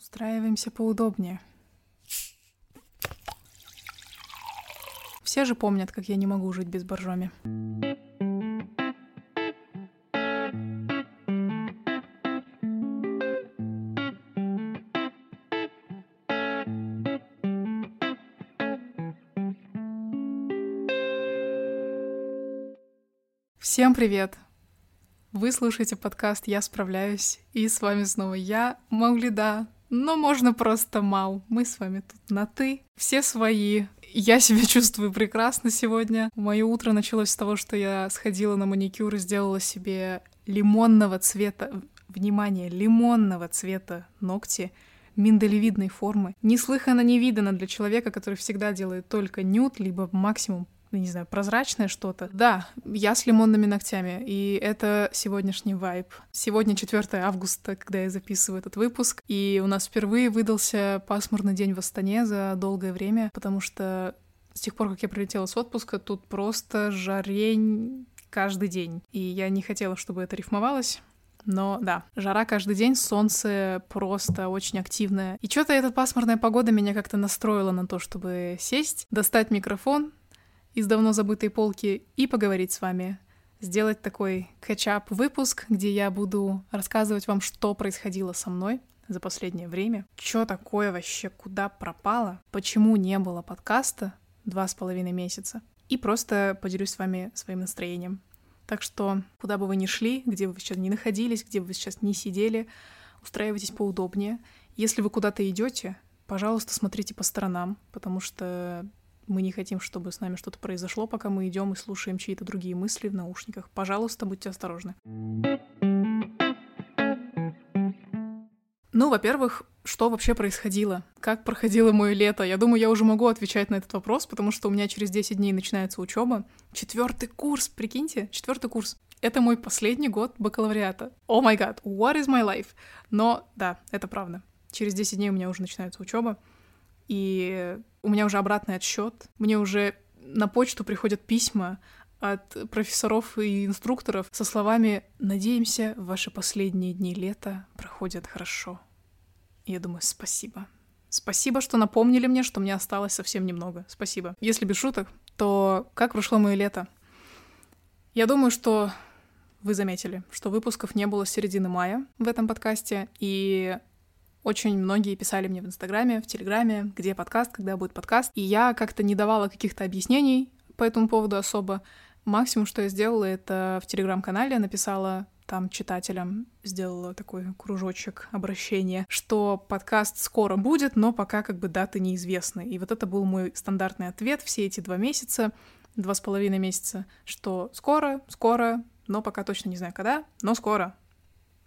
Устраиваемся поудобнее. Все же помнят, как я не могу жить без боржоми. Всем привет! Вы слушаете подкаст «Я справляюсь», и с вами снова я, Мауглида, но можно просто Мау. Мы с вами тут на «ты», все свои. Я себя чувствую прекрасно сегодня. Мое утро началось с того, что я сходила на маникюр и сделала себе лимонного цвета, внимание, лимонного цвета ногти миндалевидной формы. Неслыханно не видано для человека, который всегда делает только нюд, либо максимум ну, не знаю, прозрачное что-то. Да, я с лимонными ногтями, и это сегодняшний вайб. Сегодня 4 августа, когда я записываю этот выпуск, и у нас впервые выдался пасмурный день в Астане за долгое время, потому что с тех пор, как я прилетела с отпуска, тут просто жарень каждый день. И я не хотела, чтобы это рифмовалось. Но да, жара каждый день, солнце просто очень активное. И что-то эта пасмурная погода меня как-то настроила на то, чтобы сесть, достать микрофон, из давно забытой полки и поговорить с вами. Сделать такой кэтчап выпуск, где я буду рассказывать вам, что происходило со мной за последнее время, что такое вообще, куда пропало, почему не было подкаста два с половиной месяца, и просто поделюсь с вами своим настроением. Так что, куда бы вы ни шли, где бы вы сейчас не находились, где бы вы сейчас не сидели, устраивайтесь поудобнее. Если вы куда-то идете, пожалуйста, смотрите по сторонам, потому что мы не хотим, чтобы с нами что-то произошло, пока мы идем и слушаем чьи-то другие мысли в наушниках. Пожалуйста, будьте осторожны. Ну, во-первых, что вообще происходило? Как проходило мое лето? Я думаю, я уже могу отвечать на этот вопрос, потому что у меня через 10 дней начинается учеба. Четвертый курс, прикиньте, четвертый курс. Это мой последний год бакалавриата. О май гад, what is my life? Но да, это правда. Через 10 дней у меня уже начинается учеба. И у меня уже обратный отсчет. Мне уже на почту приходят письма от профессоров и инструкторов со словами «Надеемся, ваши последние дни лета проходят хорошо». И я думаю, спасибо. Спасибо, что напомнили мне, что мне осталось совсем немного. Спасибо. Если без шуток, то как прошло мое лето? Я думаю, что вы заметили, что выпусков не было с середины мая в этом подкасте, и очень многие писали мне в Инстаграме, в Телеграме, где подкаст, когда будет подкаст. И я как-то не давала каких-то объяснений по этому поводу особо. Максимум, что я сделала, это в Телеграм-канале написала там читателям сделала такой кружочек обращения, что подкаст скоро будет, но пока как бы даты неизвестны. И вот это был мой стандартный ответ все эти два месяца, два с половиной месяца, что скоро, скоро, но пока точно не знаю когда, но скоро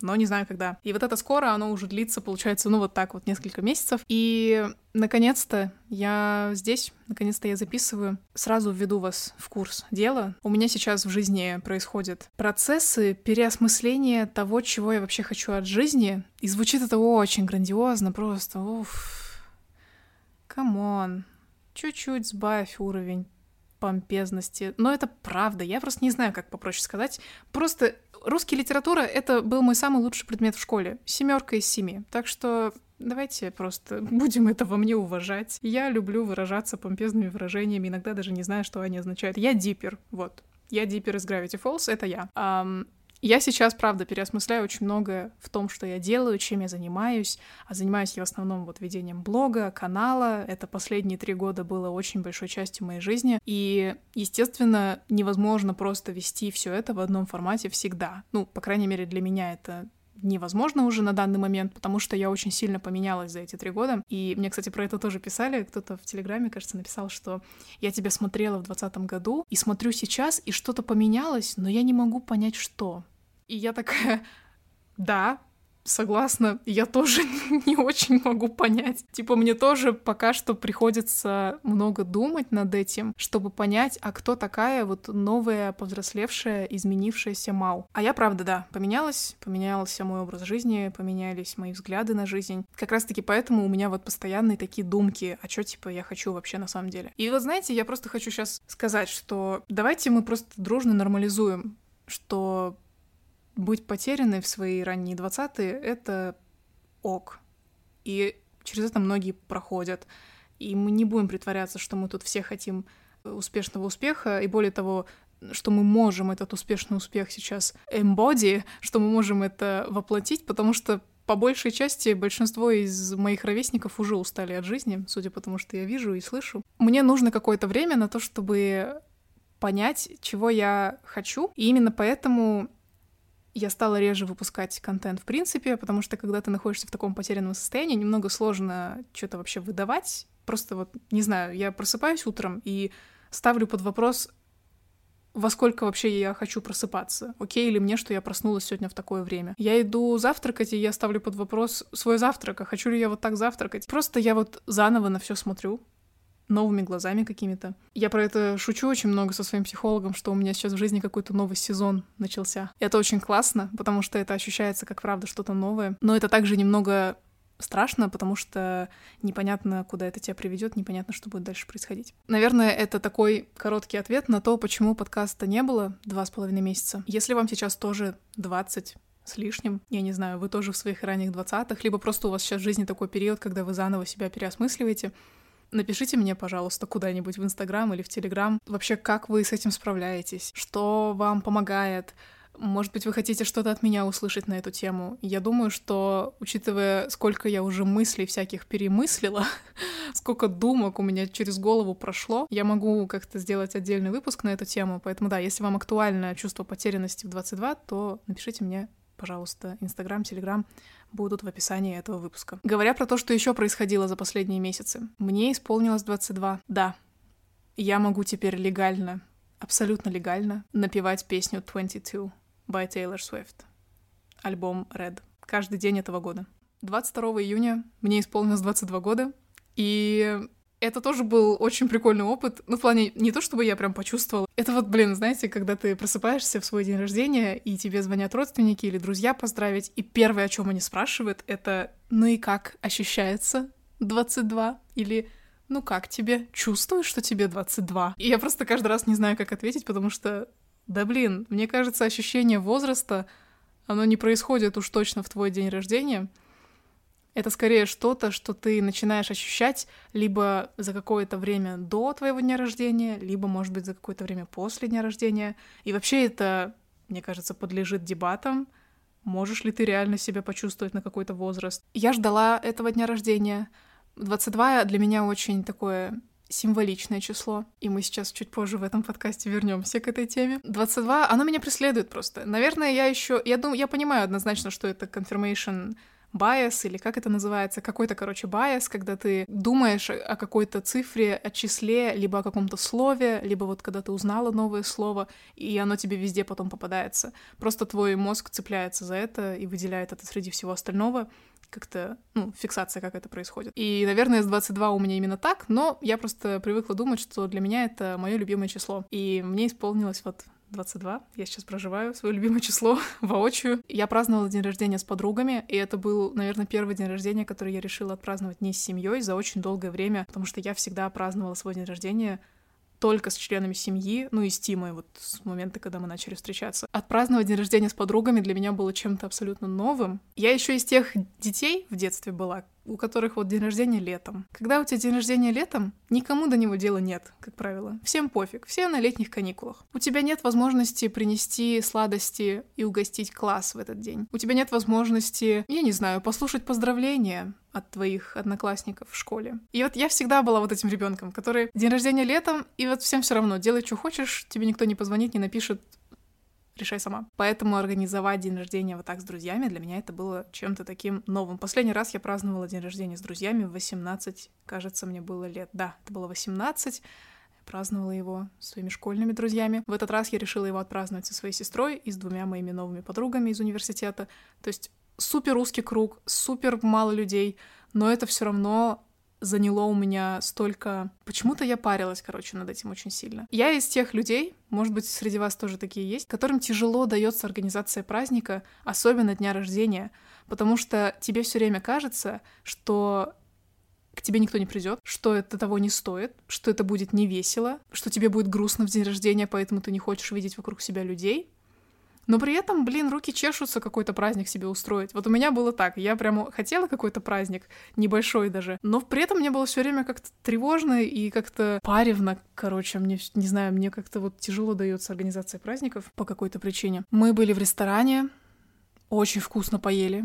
но не знаю когда. И вот это скоро, оно уже длится, получается, ну вот так вот несколько месяцев. И наконец-то я здесь, наконец-то я записываю. Сразу введу вас в курс дела. У меня сейчас в жизни происходят процессы переосмысления того, чего я вообще хочу от жизни. И звучит это очень грандиозно, просто уф. Come on. Чуть-чуть сбавь уровень помпезности. Но это правда. Я просто не знаю, как попроще сказать. Просто русский литература — это был мой самый лучший предмет в школе. Семерка из семи. Так что давайте просто будем это во мне уважать. Я люблю выражаться помпезными выражениями, иногда даже не знаю, что они означают. Я диппер, вот. Я диппер из Gravity Falls, это я. Um, я сейчас, правда, переосмысляю очень многое в том, что я делаю, чем я занимаюсь. А занимаюсь я в основном вот ведением блога, канала. Это последние три года было очень большой частью моей жизни. И, естественно, невозможно просто вести все это в одном формате всегда. Ну, по крайней мере, для меня это невозможно уже на данный момент, потому что я очень сильно поменялась за эти три года. И мне, кстати, про это тоже писали. Кто-то в Телеграме, кажется, написал, что я тебя смотрела в двадцатом году и смотрю сейчас, и что-то поменялось, но я не могу понять, что. И я такая, да, согласна, я тоже не очень могу понять. Типа, мне тоже пока что приходится много думать над этим, чтобы понять, а кто такая вот новая, повзрослевшая, изменившаяся Мау. А я, правда, да, поменялась, поменялся мой образ жизни, поменялись мои взгляды на жизнь. Как раз-таки поэтому у меня вот постоянные такие думки, а что, типа, я хочу вообще на самом деле. И вот, знаете, я просто хочу сейчас сказать, что давайте мы просто дружно нормализуем, что быть потерянной в свои ранние двадцатые — это ок. И через это многие проходят. И мы не будем притворяться, что мы тут все хотим успешного успеха, и более того, что мы можем этот успешный успех сейчас embody, что мы можем это воплотить, потому что по большей части большинство из моих ровесников уже устали от жизни, судя по тому, что я вижу и слышу. Мне нужно какое-то время на то, чтобы понять, чего я хочу. И именно поэтому я стала реже выпускать контент в принципе, потому что когда ты находишься в таком потерянном состоянии, немного сложно что-то вообще выдавать. Просто вот, не знаю, я просыпаюсь утром и ставлю под вопрос, во сколько вообще я хочу просыпаться. Окей ли мне, что я проснулась сегодня в такое время. Я иду завтракать, и я ставлю под вопрос свой завтрак, а хочу ли я вот так завтракать. Просто я вот заново на все смотрю, новыми глазами какими-то. Я про это шучу очень много со своим психологом, что у меня сейчас в жизни какой-то новый сезон начался. Это очень классно, потому что это ощущается как правда что-то новое. Но это также немного страшно, потому что непонятно, куда это тебя приведет, непонятно, что будет дальше происходить. Наверное, это такой короткий ответ на то, почему подкаста не было два с половиной месяца. Если вам сейчас тоже 20 с лишним, я не знаю, вы тоже в своих ранних двадцатых, либо просто у вас сейчас в жизни такой период, когда вы заново себя переосмысливаете, Напишите мне, пожалуйста, куда-нибудь в Инстаграм или в Телеграм, вообще, как вы с этим справляетесь, что вам помогает, может быть, вы хотите что-то от меня услышать на эту тему. Я думаю, что, учитывая, сколько я уже мыслей всяких перемыслила, сколько думок у меня через голову прошло, я могу как-то сделать отдельный выпуск на эту тему. Поэтому да, если вам актуально чувство потерянности в 22, то напишите мне, пожалуйста, Инстаграм, Телеграм будут в описании этого выпуска. Говоря про то, что еще происходило за последние месяцы. Мне исполнилось 22. Да, я могу теперь легально, абсолютно легально, напевать песню 22 by Taylor Swift. Альбом Red. Каждый день этого года. 22 июня мне исполнилось 22 года, и это тоже был очень прикольный опыт. Ну, в плане, не то чтобы я прям почувствовала. Это вот, блин, знаете, когда ты просыпаешься в свой день рождения, и тебе звонят родственники или друзья поздравить, и первое, о чем они спрашивают, это «Ну и как ощущается 22?» Или «Ну как тебе? Чувствуешь, что тебе 22?» И я просто каждый раз не знаю, как ответить, потому что, да блин, мне кажется, ощущение возраста, оно не происходит уж точно в твой день рождения — это скорее что-то, что ты начинаешь ощущать либо за какое-то время до твоего дня рождения, либо, может быть, за какое-то время после дня рождения. И вообще это, мне кажется, подлежит дебатам. Можешь ли ты реально себя почувствовать на какой-то возраст? Я ждала этого дня рождения. 22 для меня очень такое символичное число, и мы сейчас чуть позже в этом подкасте вернемся к этой теме. 22, оно меня преследует просто. Наверное, я еще, я думаю, я понимаю однозначно, что это confirmation bias или как это называется, какой-то, короче, bias, когда ты думаешь о какой-то цифре, о числе, либо о каком-то слове, либо вот когда ты узнала новое слово, и оно тебе везде потом попадается. Просто твой мозг цепляется за это и выделяет это среди всего остального, как-то, ну, фиксация, как это происходит. И, наверное, с 22 у меня именно так, но я просто привыкла думать, что для меня это мое любимое число. И мне исполнилось вот 22. Я сейчас проживаю свое любимое число воочию. Я праздновала день рождения с подругами, и это был, наверное, первый день рождения, который я решила отпраздновать не с семьей за очень долгое время, потому что я всегда праздновала свой день рождения только с членами семьи, ну и с Тимой, вот с момента, когда мы начали встречаться. Отпраздновать день рождения с подругами для меня было чем-то абсолютно новым. Я еще из тех детей в детстве была, у которых вот день рождения летом. Когда у тебя день рождения летом, никому до него дела нет, как правило. Всем пофиг, все на летних каникулах. У тебя нет возможности принести сладости и угостить класс в этот день. У тебя нет возможности, я не знаю, послушать поздравления от твоих одноклассников в школе. И вот я всегда была вот этим ребенком, который день рождения летом, и вот всем все равно, делай, что хочешь, тебе никто не позвонит, не напишет, решай сама. Поэтому организовать день рождения вот так с друзьями для меня это было чем-то таким новым. Последний раз я праздновала день рождения с друзьями в 18, кажется, мне было лет. Да, это было 18 праздновала его своими школьными друзьями. В этот раз я решила его отпраздновать со своей сестрой и с двумя моими новыми подругами из университета. То есть супер узкий круг, супер мало людей, но это все равно заняло у меня столько... Почему-то я парилась, короче, над этим очень сильно. Я из тех людей, может быть, среди вас тоже такие есть, которым тяжело дается организация праздника, особенно дня рождения, потому что тебе все время кажется, что к тебе никто не придет, что это того не стоит, что это будет не весело, что тебе будет грустно в день рождения, поэтому ты не хочешь видеть вокруг себя людей. Но при этом, блин, руки чешутся какой-то праздник себе устроить. Вот у меня было так. Я прямо хотела какой-то праздник, небольшой даже. Но при этом мне было все время как-то тревожно и как-то паревно. Короче, мне, не знаю, мне как-то вот тяжело дается организация праздников по какой-то причине. Мы были в ресторане, очень вкусно поели.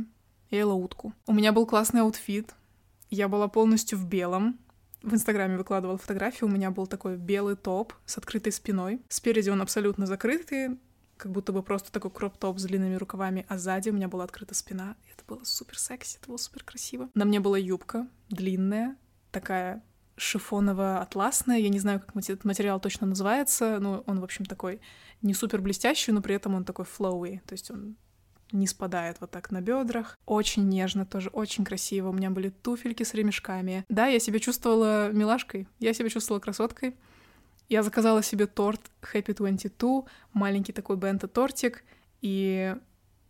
Ела утку. У меня был классный outfit. Я была полностью в белом. В Инстаграме выкладывала фотографии. У меня был такой белый топ с открытой спиной. Спереди он абсолютно закрытый, как будто бы просто такой кроп-топ с длинными рукавами, а сзади у меня была открыта спина. Это было супер секси, это было супер красиво. На мне была юбка длинная, такая шифоново-атласная, я не знаю, как этот материал точно называется, но он, в общем, такой не супер блестящий, но при этом он такой флоуи, то есть он не спадает вот так на бедрах. Очень нежно тоже, очень красиво. У меня были туфельки с ремешками. Да, я себя чувствовала милашкой, я себя чувствовала красоткой. Я заказала себе торт Happy 22, маленький такой бенто-тортик, и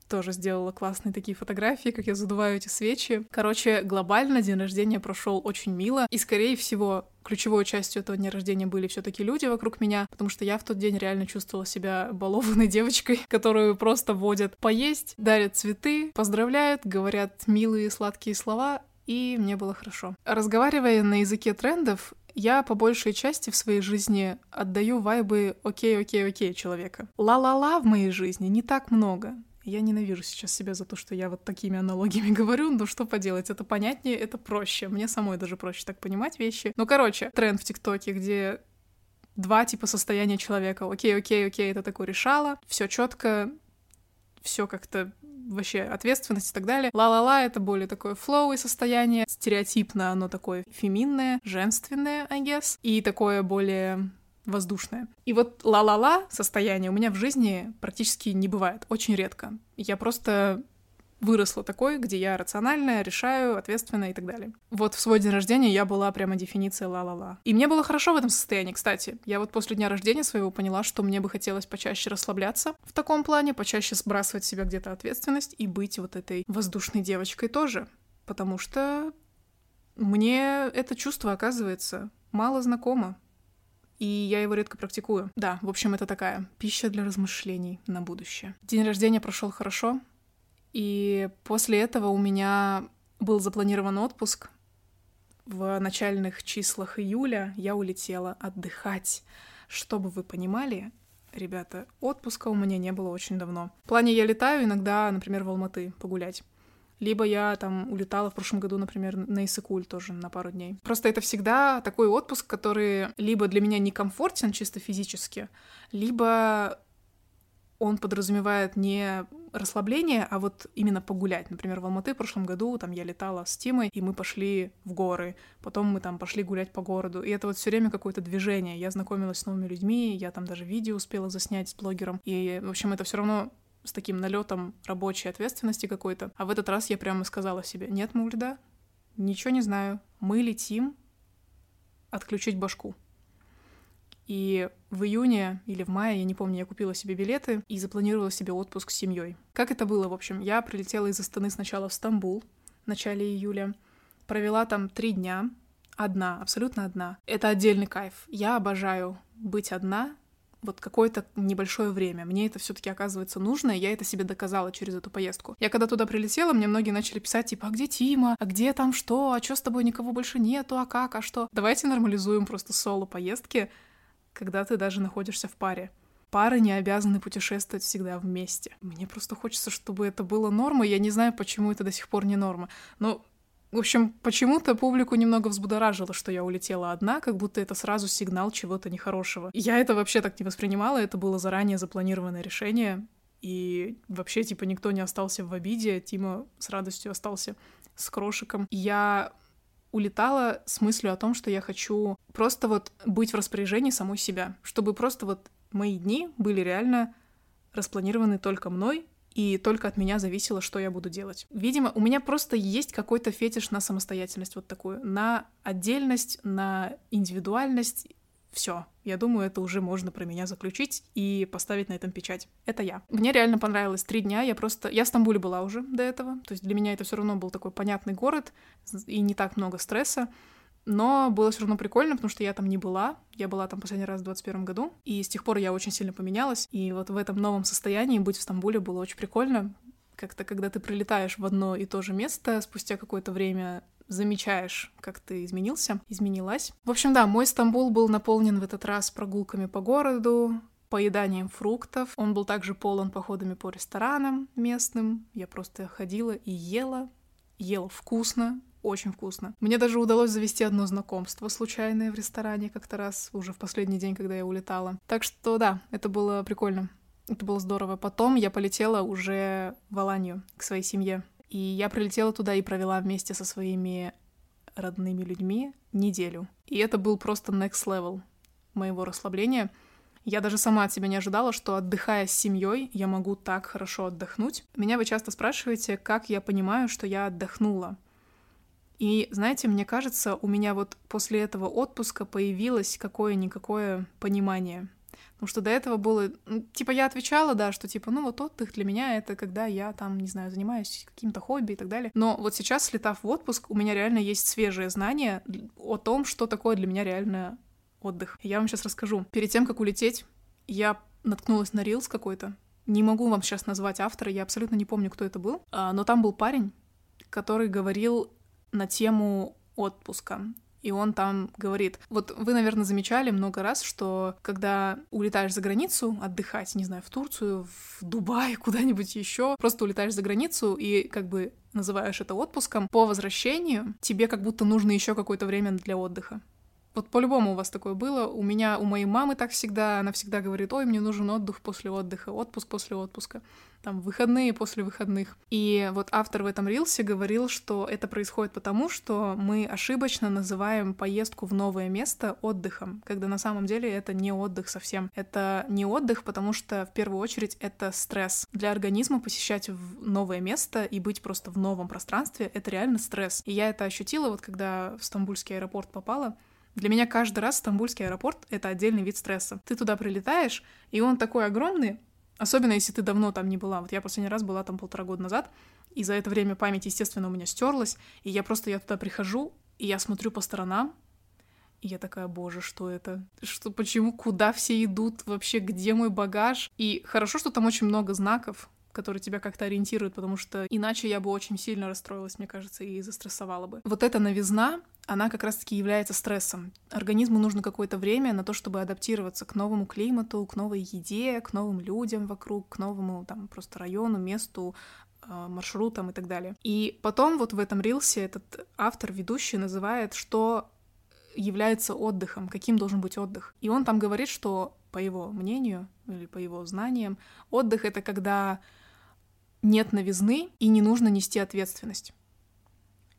тоже сделала классные такие фотографии, как я задуваю эти свечи. Короче, глобально день рождения прошел очень мило, и, скорее всего, ключевой частью этого дня рождения были все таки люди вокруг меня, потому что я в тот день реально чувствовала себя балованной девочкой, которую просто водят поесть, дарят цветы, поздравляют, говорят милые сладкие слова, и мне было хорошо. Разговаривая на языке трендов, я по большей части в своей жизни отдаю вайбы okay-okay-okay человека. Ла-ла-ла в моей жизни не так много. Я ненавижу сейчас себя за то, что я вот такими аналогиями говорю, но что поделать, это понятнее, это проще. Мне самой даже проще так понимать вещи. Ну, короче, тренд в ТикТоке, где два типа состояния человека. Okay, okay, okay, это такое решало, все четко, все как-то вообще ответственность и так далее. Ла-ла-ла — это более такое flowy состояние, стереотипно оно такое феминное, женственное, I guess, и такое более воздушное. И вот ла-ла-ла состояние у меня в жизни практически не бывает, очень редко. Я просто выросла такой, где я рациональная, решаю, ответственная и так далее. Вот в свой день рождения я была прямо дефиниция ла-ла-ла. И мне было хорошо в этом состоянии, кстати. Я вот после дня рождения своего поняла, что мне бы хотелось почаще расслабляться в таком плане, почаще сбрасывать с себя где-то ответственность и быть вот этой воздушной девочкой тоже. Потому что мне это чувство, оказывается, мало знакомо. И я его редко практикую. Да, в общем, это такая пища для размышлений на будущее. День рождения прошел хорошо, и после этого у меня был запланирован отпуск. В начальных числах июля я улетела отдыхать. Чтобы вы понимали, ребята, отпуска у меня не было очень давно. В плане я летаю иногда, например, в Алматы погулять. Либо я там улетала в прошлом году, например, на Исыкуль тоже на пару дней. Просто это всегда такой отпуск, который либо для меня некомфортен чисто физически, либо он подразумевает не расслабление, а вот именно погулять. Например, в Алматы в прошлом году там я летала с Тимой, и мы пошли в горы, потом мы там пошли гулять по городу, и это вот все время какое-то движение. Я знакомилась с новыми людьми, я там даже видео успела заснять с блогером, и, в общем, это все равно с таким налетом рабочей ответственности какой-то. А в этот раз я прямо сказала себе, нет, Мульда, ничего не знаю, мы летим отключить башку. И в июне или в мае, я не помню, я купила себе билеты и запланировала себе отпуск с семьей. Как это было, в общем? Я прилетела из Астаны сначала в Стамбул в начале июля, провела там три дня, одна, абсолютно одна. Это отдельный кайф. Я обожаю быть одна, вот какое-то небольшое время. Мне это все-таки оказывается нужно, и я это себе доказала через эту поездку. Я когда туда прилетела, мне многие начали писать, типа, а где Тима? А где там что? А что с тобой никого больше нету? А как? А что? Давайте нормализуем просто соло-поездки когда ты даже находишься в паре. Пары не обязаны путешествовать всегда вместе. Мне просто хочется, чтобы это было нормой. Я не знаю, почему это до сих пор не норма. Но в общем, почему-то публику немного взбудоражило, что я улетела одна, как будто это сразу сигнал чего-то нехорошего. Я это вообще так не воспринимала, это было заранее запланированное решение, и вообще, типа, никто не остался в обиде, Тима с радостью остался с крошиком. Я улетала с мыслью о том, что я хочу просто вот быть в распоряжении самой себя, чтобы просто вот мои дни были реально распланированы только мной, и только от меня зависело, что я буду делать. Видимо, у меня просто есть какой-то фетиш на самостоятельность вот такую, на отдельность, на индивидуальность все, я думаю, это уже можно про меня заключить и поставить на этом печать. Это я. Мне реально понравилось три дня. Я просто... Я в Стамбуле была уже до этого. То есть для меня это все равно был такой понятный город и не так много стресса. Но было все равно прикольно, потому что я там не была. Я была там последний раз в 21 году. И с тех пор я очень сильно поменялась. И вот в этом новом состоянии быть в Стамбуле было очень прикольно. Как-то, когда ты прилетаешь в одно и то же место, спустя какое-то время замечаешь, как ты изменился, изменилась. В общем, да, мой Стамбул был наполнен в этот раз прогулками по городу, поеданием фруктов. Он был также полон походами по ресторанам местным. Я просто ходила и ела, ела вкусно, очень вкусно. Мне даже удалось завести одно знакомство случайное в ресторане как-то раз, уже в последний день, когда я улетала. Так что да, это было прикольно. Это было здорово. Потом я полетела уже в Аланию к своей семье. И я прилетела туда и провела вместе со своими родными людьми неделю. И это был просто next level моего расслабления. Я даже сама от себя не ожидала, что отдыхая с семьей, я могу так хорошо отдохнуть. Меня вы часто спрашиваете, как я понимаю, что я отдохнула. И знаете, мне кажется, у меня вот после этого отпуска появилось какое-никакое понимание. Потому что до этого было, типа, я отвечала, да, что, типа, ну вот отдых для меня это когда я там, не знаю, занимаюсь каким-то хобби и так далее. Но вот сейчас, слетав в отпуск, у меня реально есть свежее знание о том, что такое для меня реально отдых. Я вам сейчас расскажу. Перед тем, как улететь, я наткнулась на рилс какой-то. Не могу вам сейчас назвать автора, я абсолютно не помню, кто это был. А, но там был парень, который говорил на тему отпуска. И он там говорит, вот вы, наверное, замечали много раз, что когда улетаешь за границу отдыхать, не знаю, в Турцию, в Дубай, куда-нибудь еще, просто улетаешь за границу и как бы называешь это отпуском, по возвращению тебе как будто нужно еще какое-то время для отдыха. Вот по-любому у вас такое было. У меня, у моей мамы так всегда. Она всегда говорит, ой, мне нужен отдых после отдыха, отпуск после отпуска, там, выходные после выходных. И вот автор в этом рилсе говорил, что это происходит потому, что мы ошибочно называем поездку в новое место отдыхом, когда на самом деле это не отдых совсем. Это не отдых, потому что в первую очередь это стресс. Для организма посещать новое место и быть просто в новом пространстве — это реально стресс. И я это ощутила вот когда в Стамбульский аэропорт попала, для меня каждый раз Стамбульский аэропорт — это отдельный вид стресса. Ты туда прилетаешь, и он такой огромный, особенно если ты давно там не была. Вот я последний раз была там полтора года назад, и за это время память, естественно, у меня стерлась, и я просто, я туда прихожу, и я смотрю по сторонам, и я такая, боже, что это? Что, почему, куда все идут? Вообще, где мой багаж? И хорошо, что там очень много знаков, которые тебя как-то ориентируют, потому что иначе я бы очень сильно расстроилась, мне кажется, и застрессовала бы. Вот эта новизна, она как раз-таки является стрессом. Организму нужно какое-то время на то, чтобы адаптироваться к новому климату, к новой еде, к новым людям вокруг, к новому там просто району, месту, а, маршрутам и так далее. И потом вот в этом рилсе этот автор, ведущий, называет, что является отдыхом, каким должен быть отдых. И он там говорит, что, по его мнению или по его знаниям, отдых — это когда нет новизны и не нужно нести ответственность.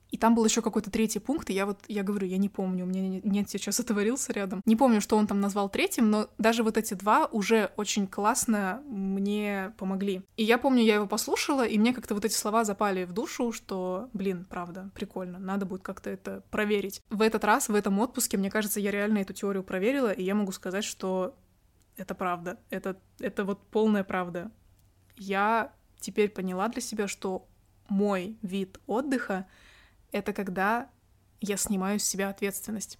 И там был еще какой-то третий пункт, и я вот, я говорю, я не помню, у меня нет сейчас этого рилса рядом. Не помню, что он там назвал третьим, но даже вот эти два уже очень классно мне помогли. И я помню, я его послушала, и мне как-то вот эти слова запали в душу, что, блин, правда, прикольно, надо будет как-то это проверить. В этот раз, в этом отпуске, мне кажется, я реально эту теорию проверила, и я могу сказать, что это правда, это, это вот полная правда. Я теперь поняла для себя, что мой вид отдыха — это когда я снимаю с себя ответственность.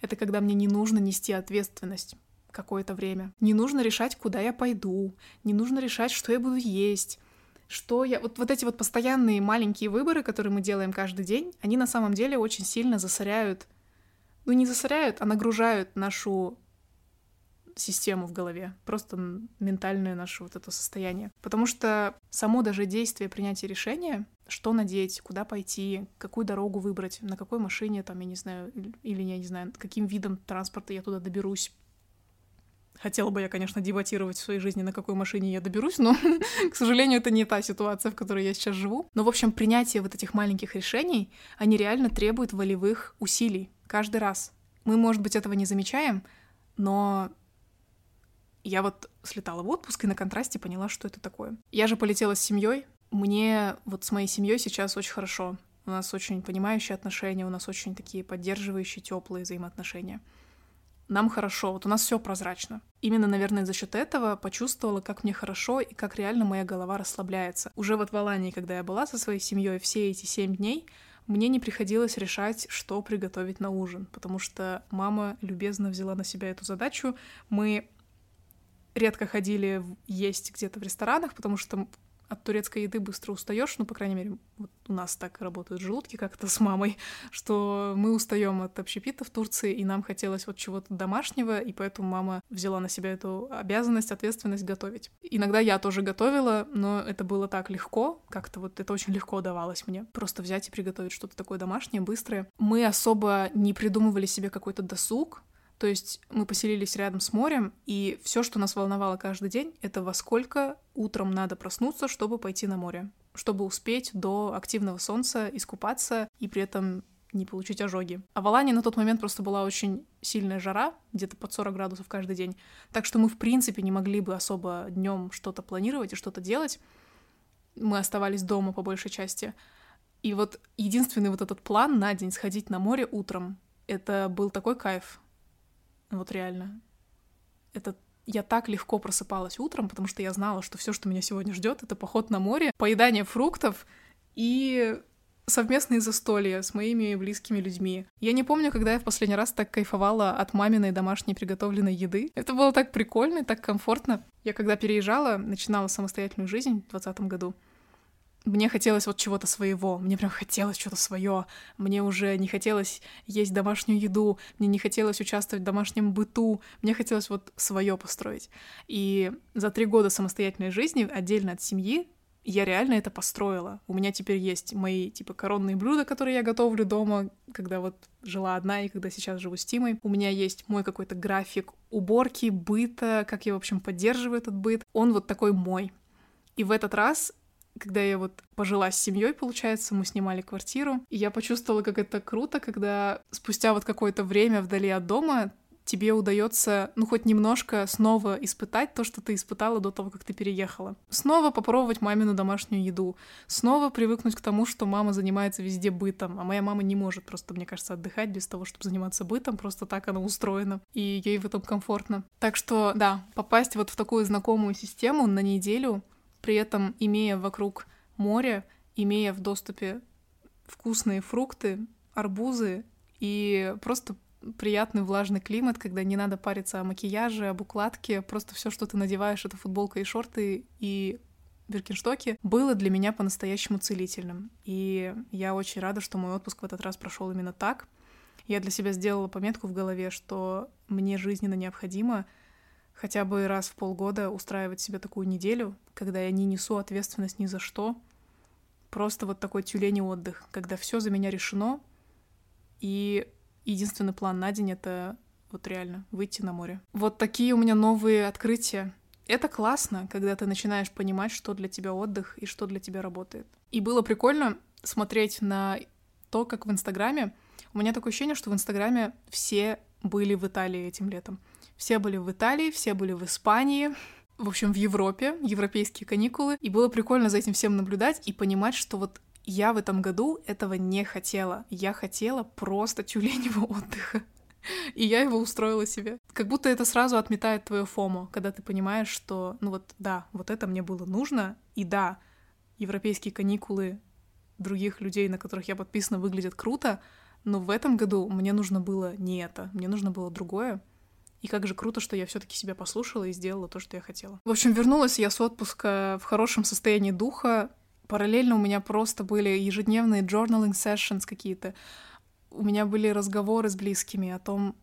Это когда мне не нужно нести ответственность какое-то время. Не нужно решать, куда я пойду, не нужно решать, что я буду есть, что я... Вот, вот эти вот постоянные маленькие выборы, которые мы делаем каждый день, они на самом деле очень сильно засоряют, ну не засоряют, а нагружают нашу систему в голове, просто ментальное наше вот это состояние. Потому что само даже действие принятия решения, что надеть, куда пойти, какую дорогу выбрать, на какой машине, там, я не знаю, или я не знаю, каким видом транспорта я туда доберусь, Хотела бы я, конечно, дебатировать в своей жизни, на какой машине я доберусь, но, к сожалению, это не та ситуация, в которой я сейчас живу. Но, в общем, принятие вот этих маленьких решений, они реально требуют волевых усилий каждый раз. Мы, может быть, этого не замечаем, но я вот слетала в отпуск и на контрасте поняла, что это такое. Я же полетела с семьей. Мне вот с моей семьей сейчас очень хорошо. У нас очень понимающие отношения, у нас очень такие поддерживающие, теплые взаимоотношения. Нам хорошо, вот у нас все прозрачно. Именно, наверное, за счет этого почувствовала, как мне хорошо и как реально моя голова расслабляется. Уже вот в Алании, когда я была со своей семьей все эти семь дней, мне не приходилось решать, что приготовить на ужин, потому что мама любезно взяла на себя эту задачу. Мы редко ходили есть где-то в ресторанах, потому что от турецкой еды быстро устаешь, ну, по крайней мере, вот у нас так работают желудки как-то с мамой, что мы устаем от общепита в Турции, и нам хотелось вот чего-то домашнего, и поэтому мама взяла на себя эту обязанность, ответственность готовить. Иногда я тоже готовила, но это было так легко, как-то вот это очень легко давалось мне, просто взять и приготовить что-то такое домашнее, быстрое. Мы особо не придумывали себе какой-то досуг, то есть мы поселились рядом с морем, и все, что нас волновало каждый день, это во сколько утром надо проснуться, чтобы пойти на море, чтобы успеть до активного солнца искупаться и при этом не получить ожоги. А в Алане на тот момент просто была очень сильная жара, где-то под 40 градусов каждый день. Так что мы, в принципе, не могли бы особо днем что-то планировать и что-то делать. Мы оставались дома по большей части. И вот единственный вот этот план на день сходить на море утром, это был такой кайф. Вот реально. Это я так легко просыпалась утром, потому что я знала, что все, что меня сегодня ждет, это поход на море, поедание фруктов и совместные застолья с моими близкими людьми. Я не помню, когда я в последний раз так кайфовала от маминой домашней приготовленной еды. Это было так прикольно и так комфортно. Я когда переезжала, начинала самостоятельную жизнь в 2020 году, мне хотелось вот чего-то своего, мне прям хотелось что-то свое, мне уже не хотелось есть домашнюю еду, мне не хотелось участвовать в домашнем быту, мне хотелось вот свое построить. И за три года самостоятельной жизни, отдельно от семьи, я реально это построила. У меня теперь есть мои, типа, коронные блюда, которые я готовлю дома, когда вот жила одна и когда сейчас живу с Тимой. У меня есть мой какой-то график уборки, быта, как я, в общем, поддерживаю этот быт. Он вот такой мой. И в этот раз когда я вот пожила с семьей, получается, мы снимали квартиру, и я почувствовала, как это круто, когда спустя вот какое-то время вдали от дома тебе удается, ну, хоть немножко снова испытать то, что ты испытала до того, как ты переехала. Снова попробовать мамину домашнюю еду. Снова привыкнуть к тому, что мама занимается везде бытом, а моя мама не может просто, мне кажется, отдыхать без того, чтобы заниматься бытом, просто так она устроена, и ей в этом комфортно. Так что, да, попасть вот в такую знакомую систему на неделю при этом имея вокруг море, имея в доступе вкусные фрукты, арбузы и просто приятный влажный климат, когда не надо париться о макияже, об укладке, просто все, что ты надеваешь, это футболка и шорты и Биркинштоки, было для меня по-настоящему целительным. И я очень рада, что мой отпуск в этот раз прошел именно так. Я для себя сделала пометку в голове, что мне жизненно необходимо хотя бы раз в полгода устраивать себе такую неделю, когда я не несу ответственность ни за что. Просто вот такой тюлень отдых, когда все за меня решено, и единственный план на день — это вот реально выйти на море. Вот такие у меня новые открытия. Это классно, когда ты начинаешь понимать, что для тебя отдых и что для тебя работает. И было прикольно смотреть на то, как в Инстаграме... У меня такое ощущение, что в Инстаграме все были в Италии этим летом. Все были в Италии, все были в Испании, в общем, в Европе, европейские каникулы. И было прикольно за этим всем наблюдать и понимать, что вот я в этом году этого не хотела. Я хотела просто тюленевого отдыха. И я его устроила себе. Как будто это сразу отметает твое фомо, когда ты понимаешь, что, ну вот, да, вот это мне было нужно, и да, европейские каникулы других людей, на которых я подписана, выглядят круто, но в этом году мне нужно было не это, мне нужно было другое. И как же круто, что я все-таки себя послушала и сделала то, что я хотела. В общем, вернулась я с отпуска в хорошем состоянии духа. Параллельно у меня просто были ежедневные journaling sessions какие-то. У меня были разговоры с близкими о том,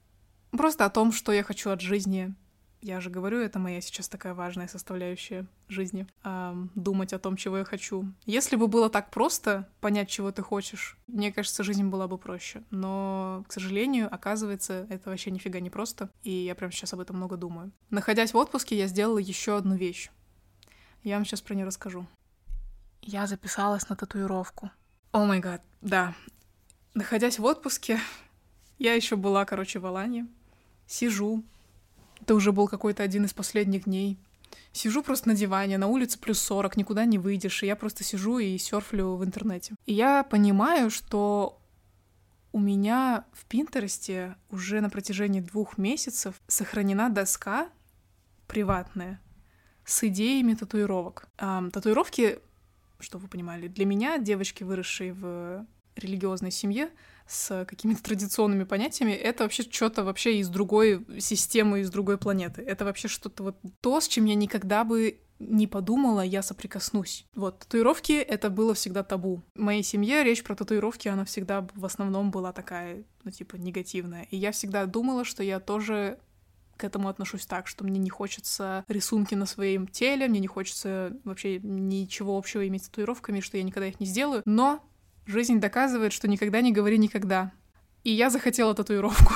просто о том, что я хочу от жизни, я же говорю, это моя сейчас такая важная составляющая жизни. Эм, думать о том, чего я хочу. Если бы было так просто понять, чего ты хочешь, мне кажется, жизнь была бы проще. Но, к сожалению, оказывается, это вообще нифига не просто. И я прямо сейчас об этом много думаю. Находясь в отпуске, я сделала еще одну вещь. Я вам сейчас про нее расскажу. Я записалась на татуировку. О май гад, да. Находясь в отпуске, я еще была, короче, в Алане. Сижу, это уже был какой-то один из последних дней. Сижу просто на диване, на улице плюс 40, никуда не выйдешь, и я просто сижу и серфлю в интернете. И я понимаю, что у меня в Пинтересте уже на протяжении двух месяцев сохранена доска приватная с идеями татуировок. Татуировки, что вы понимали, для меня, девочки, выросшие в религиозной семье с какими-то традиционными понятиями, это вообще что-то вообще из другой системы, из другой планеты. Это вообще что-то вот то, с чем я никогда бы не подумала, я соприкоснусь. Вот, татуировки — это было всегда табу. В моей семье речь про татуировки, она всегда в основном была такая, ну, типа, негативная. И я всегда думала, что я тоже к этому отношусь так, что мне не хочется рисунки на своем теле, мне не хочется вообще ничего общего иметь с татуировками, что я никогда их не сделаю. Но жизнь доказывает, что никогда не говори никогда. И я захотела татуировку.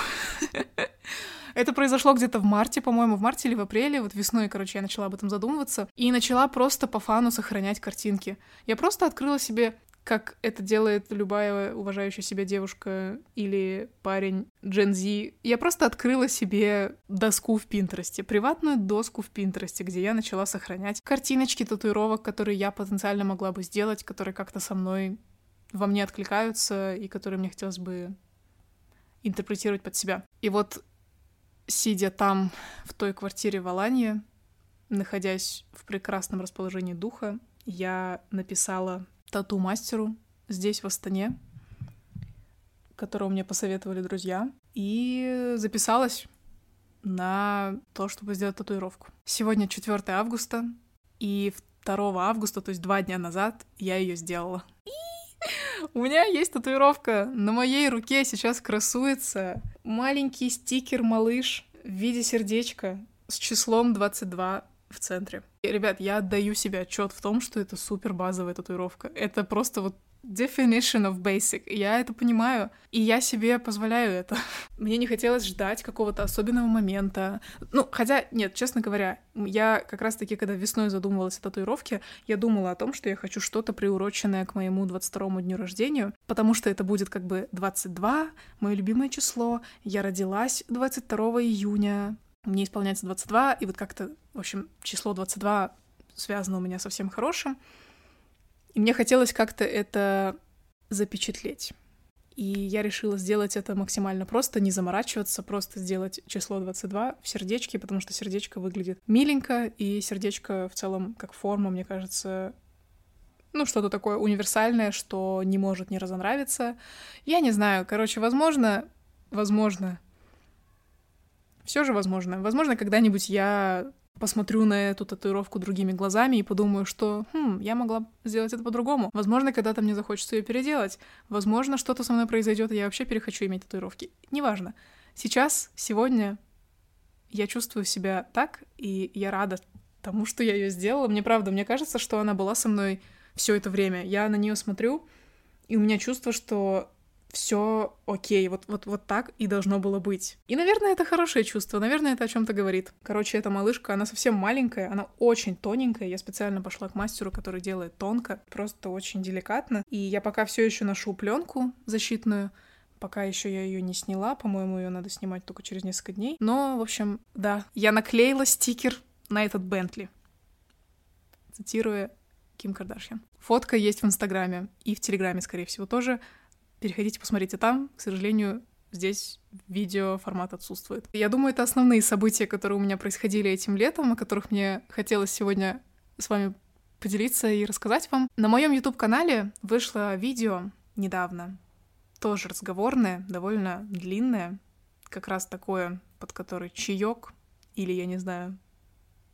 Это произошло где-то в марте, по-моему, в марте или в апреле, вот весной, короче, я начала об этом задумываться, и начала просто по фану сохранять картинки. Я просто открыла себе как это делает любая уважающая себя девушка или парень Gen Z. Я просто открыла себе доску в Пинтересте, приватную доску в Пинтересте, где я начала сохранять картиночки татуировок, которые я потенциально могла бы сделать, которые как-то со мной во мне откликаются и которые мне хотелось бы интерпретировать под себя. И вот сидя там, в той квартире в Аланье, находясь в прекрасном расположении духа, я написала тату-мастеру здесь, в Астане, которого мне посоветовали друзья, и записалась на то, чтобы сделать татуировку. Сегодня 4 августа, и 2 августа, то есть два дня назад, я ее сделала. У меня есть татуировка. На моей руке сейчас красуется маленький стикер-малыш в виде сердечка с числом 22 в центре. И, ребят, я отдаю себе отчет в том, что это супер базовая татуировка. Это просто вот definition of basic. Я это понимаю, и я себе позволяю это. Мне не хотелось ждать какого-то особенного момента. Ну, хотя, нет, честно говоря, я как раз-таки, когда весной задумывалась о татуировке, я думала о том, что я хочу что-то приуроченное к моему 22-му дню рождения, потому что это будет как бы 22, мое любимое число. Я родилась 22 июня, мне исполняется 22, и вот как-то, в общем, число 22 связано у меня со всем хорошим. И мне хотелось как-то это запечатлеть. И я решила сделать это максимально просто, не заморачиваться, просто сделать число 22 в сердечке, потому что сердечко выглядит миленько, и сердечко в целом как форма, мне кажется, ну, что-то такое универсальное, что не может не разонравиться. Я не знаю, короче, возможно, возможно, все же возможно. Возможно, когда-нибудь я посмотрю на эту татуировку другими глазами и подумаю, что, хм, я могла сделать это по-другому. Возможно, когда-то мне захочется ее переделать. Возможно, что-то со мной произойдет, и я вообще перехочу иметь татуировки. Неважно. Сейчас, сегодня я чувствую себя так, и я рада тому, что я ее сделала. Мне правда, мне кажется, что она была со мной все это время. Я на нее смотрю, и у меня чувство, что все окей, вот, вот, вот так и должно было быть. И, наверное, это хорошее чувство, наверное, это о чем-то говорит. Короче, эта малышка, она совсем маленькая, она очень тоненькая. Я специально пошла к мастеру, который делает тонко, просто очень деликатно. И я пока все еще ношу пленку защитную, Пока еще я ее не сняла, по-моему, ее надо снимать только через несколько дней. Но, в общем, да, я наклеила стикер на этот Бентли. Цитируя Ким Кардашьян. Фотка есть в Инстаграме и в Телеграме, скорее всего, тоже. Переходите, посмотрите там. К сожалению, здесь видео формат отсутствует. Я думаю, это основные события, которые у меня происходили этим летом, о которых мне хотелось сегодня с вами поделиться и рассказать вам. На моем YouTube-канале вышло видео недавно, тоже разговорное, довольно длинное, как раз такое, под который чаек или, я не знаю,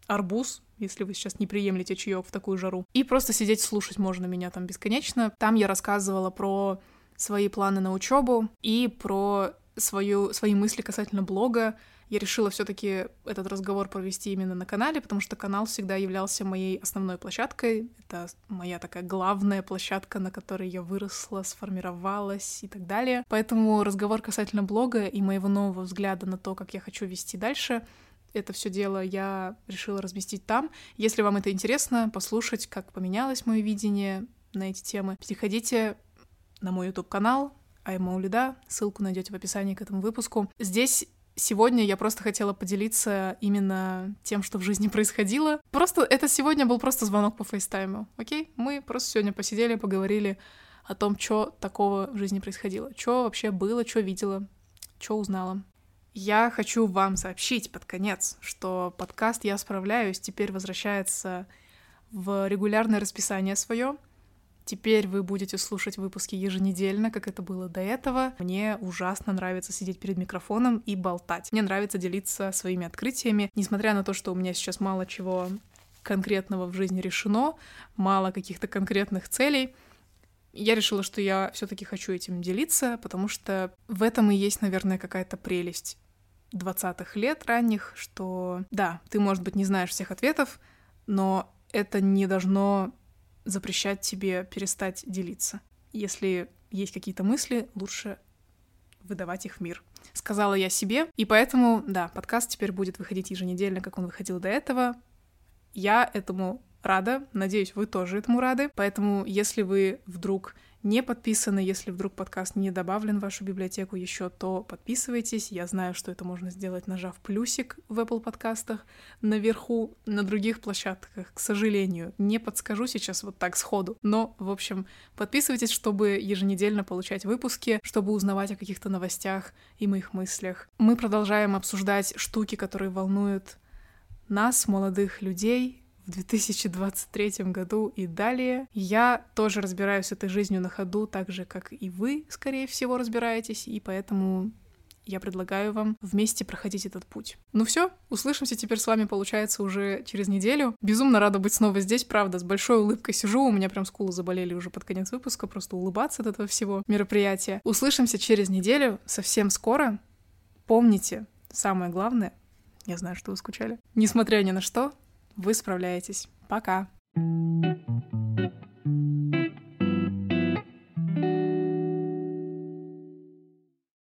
арбуз, если вы сейчас не приемлете чаек в такую жару. И просто сидеть слушать можно меня там бесконечно. Там я рассказывала про свои планы на учебу и про свою, свои мысли касательно блога. Я решила все-таки этот разговор провести именно на канале, потому что канал всегда являлся моей основной площадкой. Это моя такая главная площадка, на которой я выросла, сформировалась и так далее. Поэтому разговор касательно блога и моего нового взгляда на то, как я хочу вести дальше, это все дело я решила разместить там. Если вам это интересно, послушать, как поменялось мое видение на эти темы, переходите на мой YouTube-канал Айма Улида. Ссылку найдете в описании к этому выпуску. Здесь Сегодня я просто хотела поделиться именно тем, что в жизни происходило. Просто это сегодня был просто звонок по фейстайму, окей? Мы просто сегодня посидели, поговорили о том, что такого в жизни происходило, что вообще было, что видела, что узнала. Я хочу вам сообщить под конец, что подкаст «Я справляюсь» теперь возвращается в регулярное расписание свое — Теперь вы будете слушать выпуски еженедельно, как это было до этого. Мне ужасно нравится сидеть перед микрофоном и болтать. Мне нравится делиться своими открытиями, несмотря на то, что у меня сейчас мало чего конкретного в жизни решено, мало каких-то конкретных целей. Я решила, что я все-таки хочу этим делиться, потому что в этом и есть, наверное, какая-то прелесть 20-х лет ранних, что да, ты, может быть, не знаешь всех ответов, но это не должно запрещать тебе перестать делиться. Если есть какие-то мысли, лучше выдавать их в мир. Сказала я себе, и поэтому, да, подкаст теперь будет выходить еженедельно, как он выходил до этого. Я этому рада, надеюсь, вы тоже этому рады. Поэтому, если вы вдруг не подписаны, если вдруг подкаст не добавлен в вашу библиотеку еще, то подписывайтесь. Я знаю, что это можно сделать, нажав плюсик в Apple подкастах наверху, на других площадках, к сожалению. Не подскажу сейчас вот так сходу. Но, в общем, подписывайтесь, чтобы еженедельно получать выпуски, чтобы узнавать о каких-то новостях и моих мыслях. Мы продолжаем обсуждать штуки, которые волнуют нас, молодых людей, в 2023 году и далее. Я тоже разбираюсь этой жизнью на ходу, так же, как и вы, скорее всего, разбираетесь, и поэтому я предлагаю вам вместе проходить этот путь. Ну все, услышимся теперь с вами, получается, уже через неделю. Безумно рада быть снова здесь, правда, с большой улыбкой сижу, у меня прям скулы заболели уже под конец выпуска, просто улыбаться от этого всего мероприятия. Услышимся через неделю, совсем скоро. Помните, самое главное, я знаю, что вы скучали, несмотря ни на что, вы справляетесь. Пока!